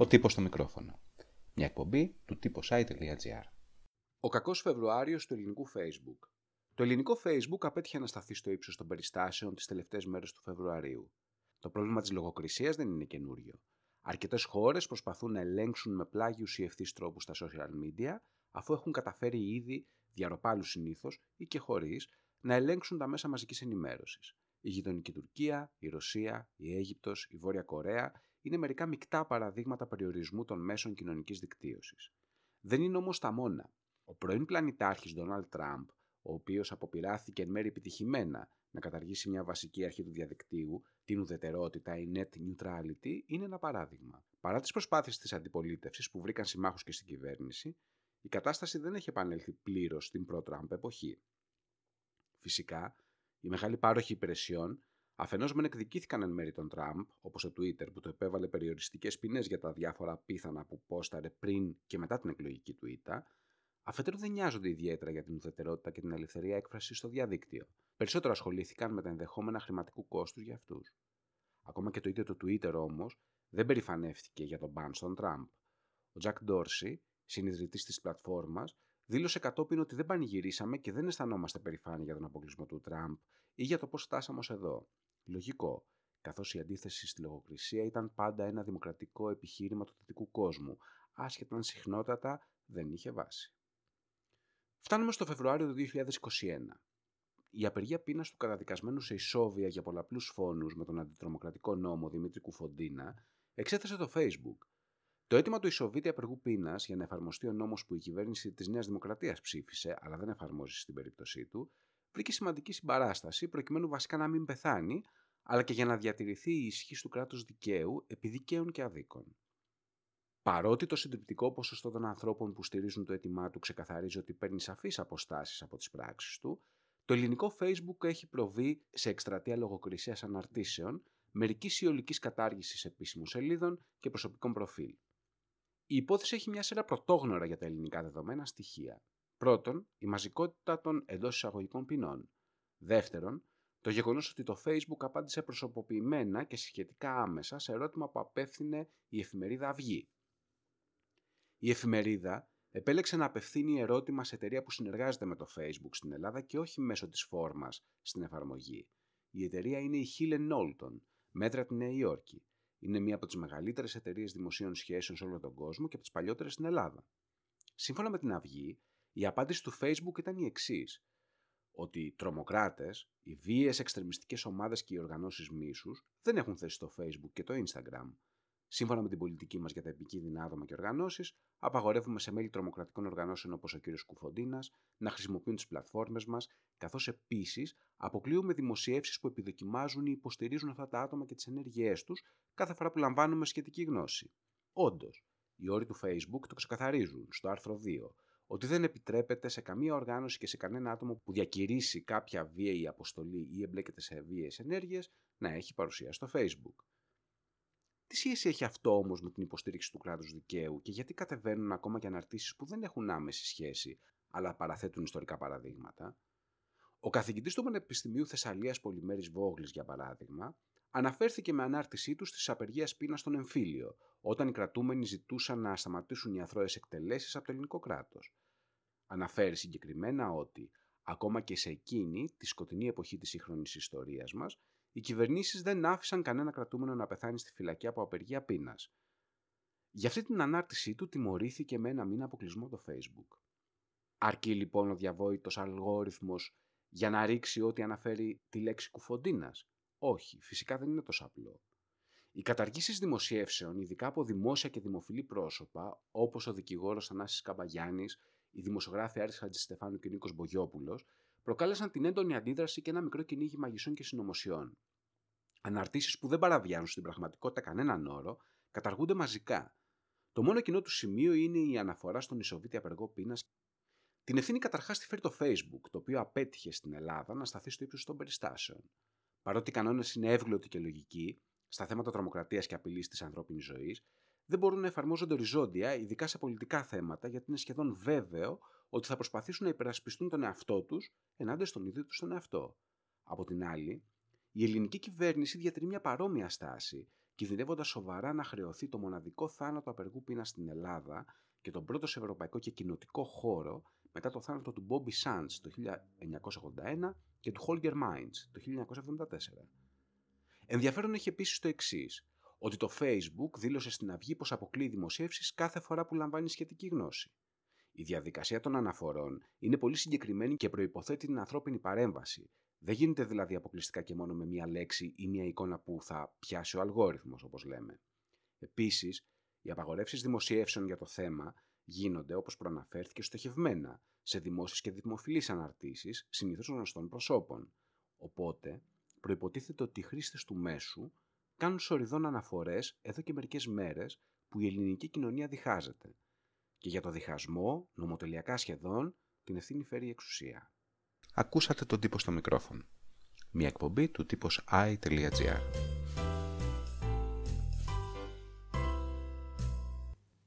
Ο τύπος στο μικρόφωνο. Μια εκπομπή του typosite.gr. Ο κακός Φεβρουάριος του ελληνικού Facebook. Το ελληνικό Facebook απέτυχε να σταθεί στο ύψος των περιστάσεων τις τελευταίες μέρες του Φεβρουαρίου. Το πρόβλημα της λογοκρισίας δεν είναι καινούριο. Αρκετές χώρες προσπαθούν να ελέγξουν με πλάγιους ή ευθύς τρόπους τα social media, αφού έχουν καταφέρει ήδη, διαρροπάλους συνήθως ή και χωρίς, να ελέγξουν τα μέσα μαζικής ενημέρωσης. Η γειτονική Τουρκία, η Ρωσία, η Αίγυπτος, η Βόρεια Κορέα είναι μερικά μεικτά παραδείγματα περιορισμού των μέσων κοινωνικής δικτύωσης. Δεν είναι όμως τα μόνα. Ο πρώην πλανητάρχης Ντόναλτ Τραμπ, ο οποίος αποπειράθηκε εν μέρει επιτυχημένα να καταργήσει μια βασική αρχή του διαδικτύου, την ουδετερότητα, η net neutrality, είναι ένα παράδειγμα. Παρά τις προσπάθειες της αντιπολίτευσης που βρήκαν συμμάχους και στην κυβέρνηση, η κατάσταση δεν έχει επανέλθει πλήρως στην προ-Τραμπ εποχή. Φυσικά, οι μεγάλοι πάροχοι υπηρεσιών αφενός μεν εκδικήθηκαν εν μέρη τον Τραμπ, όπως το Twitter που το επέβαλε περιοριστικές ποινές για τα διάφορα πίθανα που πόσταρε πριν και μετά την εκλογική του ήττα, αφετέρου δεν νοιάζονται ιδιαίτερα για την ουδετερότητα και την ελευθερία έκφρασης στο διαδίκτυο. Περισσότερο ασχολήθηκαν με τα ενδεχόμενα χρηματικού κόστους για αυτούς. Ακόμα και το ίδιο το Twitter όμως δεν περηφανεύτηκε για τον μπαν στον Τραμπ. Ο Τζακ Ντόρσι, συνειδητής της πλατφόρμας, δήλωσε κατόπιν ότι δεν πανηγυρίσαμε και δεν αισθανόμαστε περηφάνεια για τον αποκλεισμό του Τραμπ ή για το πώς φτάσαμε ως εδώ. Λογικό, καθώς η αντίθεση στη λογοκρισία ήταν πάντα ένα δημοκρατικό επιχείρημα του δυτικού κόσμου, άσχετα αν συχνότατα δεν είχε βάση. Φτάνουμε στο Φεβρουάριο του 2021. Η απεργία πείνας του καταδικασμένου σε ισόβια για πολλαπλούς φόνους με τον αντιτρομοκρατικό νόμο Δημήτρη Κουφοντίνα εξέθεσε το Facebook. Το αίτημα του Ισοβίτη απεργού πείνας για να εφαρμοστεί ο νόμος που η κυβέρνηση της Νέας Δημοκρατίας ψήφισε, αλλά δεν εφαρμόζει στην περίπτωσή του, βρήκε σημαντική συμπαράσταση προκειμένου βασικά να μην πεθάνει, αλλά και για να διατηρηθεί η ισχύ του κράτους δικαίου επί δικαίων και αδίκων. Παρότι το συντριπτικό ποσοστό των ανθρώπων που στηρίζουν το αίτημά του ξεκαθαρίζει ότι παίρνει σαφείς αποστάσεις από τις πράξεις του, το ελληνικό Facebook έχει προβεί σε εκστρατεία λογοκρισίας αναρτήσεων, μερικής ή ολική κατάργησης επίσημων σελίδων και προσωπικών προφίλ. Η υπόθεση έχει μια σειρά πρωτόγνωρα για τα ελληνικά δεδομένα στοιχεία. Πρώτον, η μαζικότητα των εντός εισαγωγικών ποινών. Δεύτερον, το γεγονός ότι το Facebook απάντησε προσωποποιημένα και σχετικά άμεσα σε ερώτημα που απέφθινε η εφημερίδα Αυγή. Η εφημερίδα επέλεξε να απευθύνει ερώτημα σε εταιρεία που συνεργάζεται με το Facebook στην Ελλάδα και όχι μέσω της φόρμας στην εφαρμογή. Η εταιρεία είναι η Helen Knowlton, μέτρα τη Νέα Υόρκη. Είναι μία από τις μεγαλύτερες εταιρείες δημοσίων σχέσεων σε όλο τον κόσμο και από τις παλιότερες στην Ελλάδα. Σύμφωνα με την Αυγή, η απάντηση του Facebook ήταν η εξής. Ότι οι τρομοκράτες, οι βίαιες εξτρεμιστικές ομάδες και οι οργανώσεις μίσους δεν έχουν θέση στο Facebook και το Instagram. Σύμφωνα με την πολιτική μας για τα επικίνδυνα άτομα και οργανώσεις, απαγορεύουμε σε μέλη τρομοκρατικών οργανώσεων όπως ο κ. Κουφοντίνας να χρησιμοποιούν τις πλατφόρμες μας, καθώς επίσης αποκλείουμε δημοσιεύσεις που επιδοκιμάζουν ή υποστηρίζουν αυτά τα άτομα και τις ενέργειές τους κάθε φορά που λαμβάνουμε σχετική γνώση. Όντως, οι όροι του Facebook το ξεκαθαρίζουν στο άρθρο 2 ότι δεν επιτρέπεται σε καμία οργάνωση και σε κανένα άτομο που διακηρύσει κάποια βίαιη αποστολή ή εμπλέκεται σε βίαιες ενέργειες να έχει παρουσία στο Facebook. Τι σχέση έχει αυτό όμως με την υποστήριξη του κράτους δικαίου και γιατί κατεβαίνουν ακόμα και αναρτήσεις που δεν έχουν άμεση σχέση, αλλά παραθέτουν ιστορικά παραδείγματα; Ο καθηγητής του Πανεπιστημίου Θεσσαλίας Πολυμέρης Βόγλης, για παράδειγμα, αναφέρθηκε με ανάρτησή τους στις απεργίες πείνας στον εμφύλιο, όταν οι κρατούμενοι ζητούσαν να σταματήσουν οι αθρώες εκτελέσεις από το ελληνικό κράτος. Αναφέρει συγκεκριμένα ότι, ακόμα και σε εκείνη τη σκοτεινή εποχή της σύγχρονης ιστορίας μας, οι κυβερνήσεις δεν άφησαν κανένα κρατούμενο να πεθάνει στη φυλακή από απεργία πείνας. Για αυτή την ανάρτησή του τιμωρήθηκε με ένα μήνα αποκλεισμό το Facebook. Αρκεί λοιπόν ο διαβόητος αλγόριθμος για να ρίξει ό,τι αναφέρει τη λέξη κουφοντίνας; Όχι, φυσικά δεν είναι τόσο απλό. Οι καταργήσεις δημοσιεύσεων, ειδικά από δημόσια και δημοφιλή πρόσωπα, όπως ο δικηγόρος Θανάσης Καμπαγιάννης, η δημοσιογράφη Άρης Χατζηστεφάνου και ο Νίκος Μπογιόπουλος, προκάλεσαν την έντονη αντίδραση και ένα μικρό κυνήγι μαγισσών και συνωμοσιών. Αναρτήσεις που δεν παραβιάζουν στην πραγματικότητα κανέναν όρο, καταργούνται μαζικά. Το μόνο κοινό του σημείο είναι η αναφορά στον ισοβίτη απεργό πείνας. Την ευθύνη καταρχάς τη φέρει το Facebook, το οποίο απέτυχε στην Ελλάδα να σταθεί στο ύψος των περιστάσεων. Παρότι οι κανόνες είναι εύγλωτοι και λογικοί, στα θέματα τρομοκρατίας και απειλής της ανθρώπινης ζωής, δεν μπορούν να εφαρμόζονται οριζόντια, ειδικά σε πολιτικά θέματα, γιατί είναι σχεδόν βέβαιο ότι θα προσπαθήσουν να υπερασπιστούν τον εαυτό τους ενάντια στον ίδιο τους τον εαυτό. Από την άλλη, η ελληνική κυβέρνηση διατηρεί μια παρόμοια στάση κινδυνεύοντας σοβαρά να χρεωθεί το μοναδικό θάνατο απεργού πείνας στην Ελλάδα και τον πρώτο σε ευρωπαϊκό και κοινοτικό χώρο μετά το θάνατο του Bobby Sands το 1981 και του Holger Mines το 1974. Ενδιαφέρον έχει επίσης το εξής, ότι το Facebook δήλωσε στην Αυγή πως αποκλείει δημοσίευσει κάθε φορά που λαμβάνει σχετική γνώση. Η διαδικασία των αναφορών είναι πολύ συγκεκριμένη και προποθέτει την ανθρώπινη παρέμβαση. Δεν γίνεται δηλαδή αποκλειστικά και μόνο με μία λέξη ή μία εικόνα που θα πιάσει ο αλγόριθμος, όπως λέμε. Επίσης, οι απαγορεύσεις δημοσιεύσεων για το θέμα γίνονται, όπως προαναφέρθηκε, στοχευμένα σε δημόσιες και δημοφιλείς αναρτήσεις, συνήθως γνωστών προσώπων. Οπότε, προποτίθεται ότι οι χρήστες του μέσου κάνουν σοριδών αναφορές εδώ και μερικές μέρες που η ελληνική κοινωνία διχάζεται. Και για το διχασμό, νομοτελειακά σχεδόν, την ευθύνη φέρει η εξουσία. Ακούσατε τον τύπο στο μικρόφωνο. Μια εκπομπή του τύπος i.gr.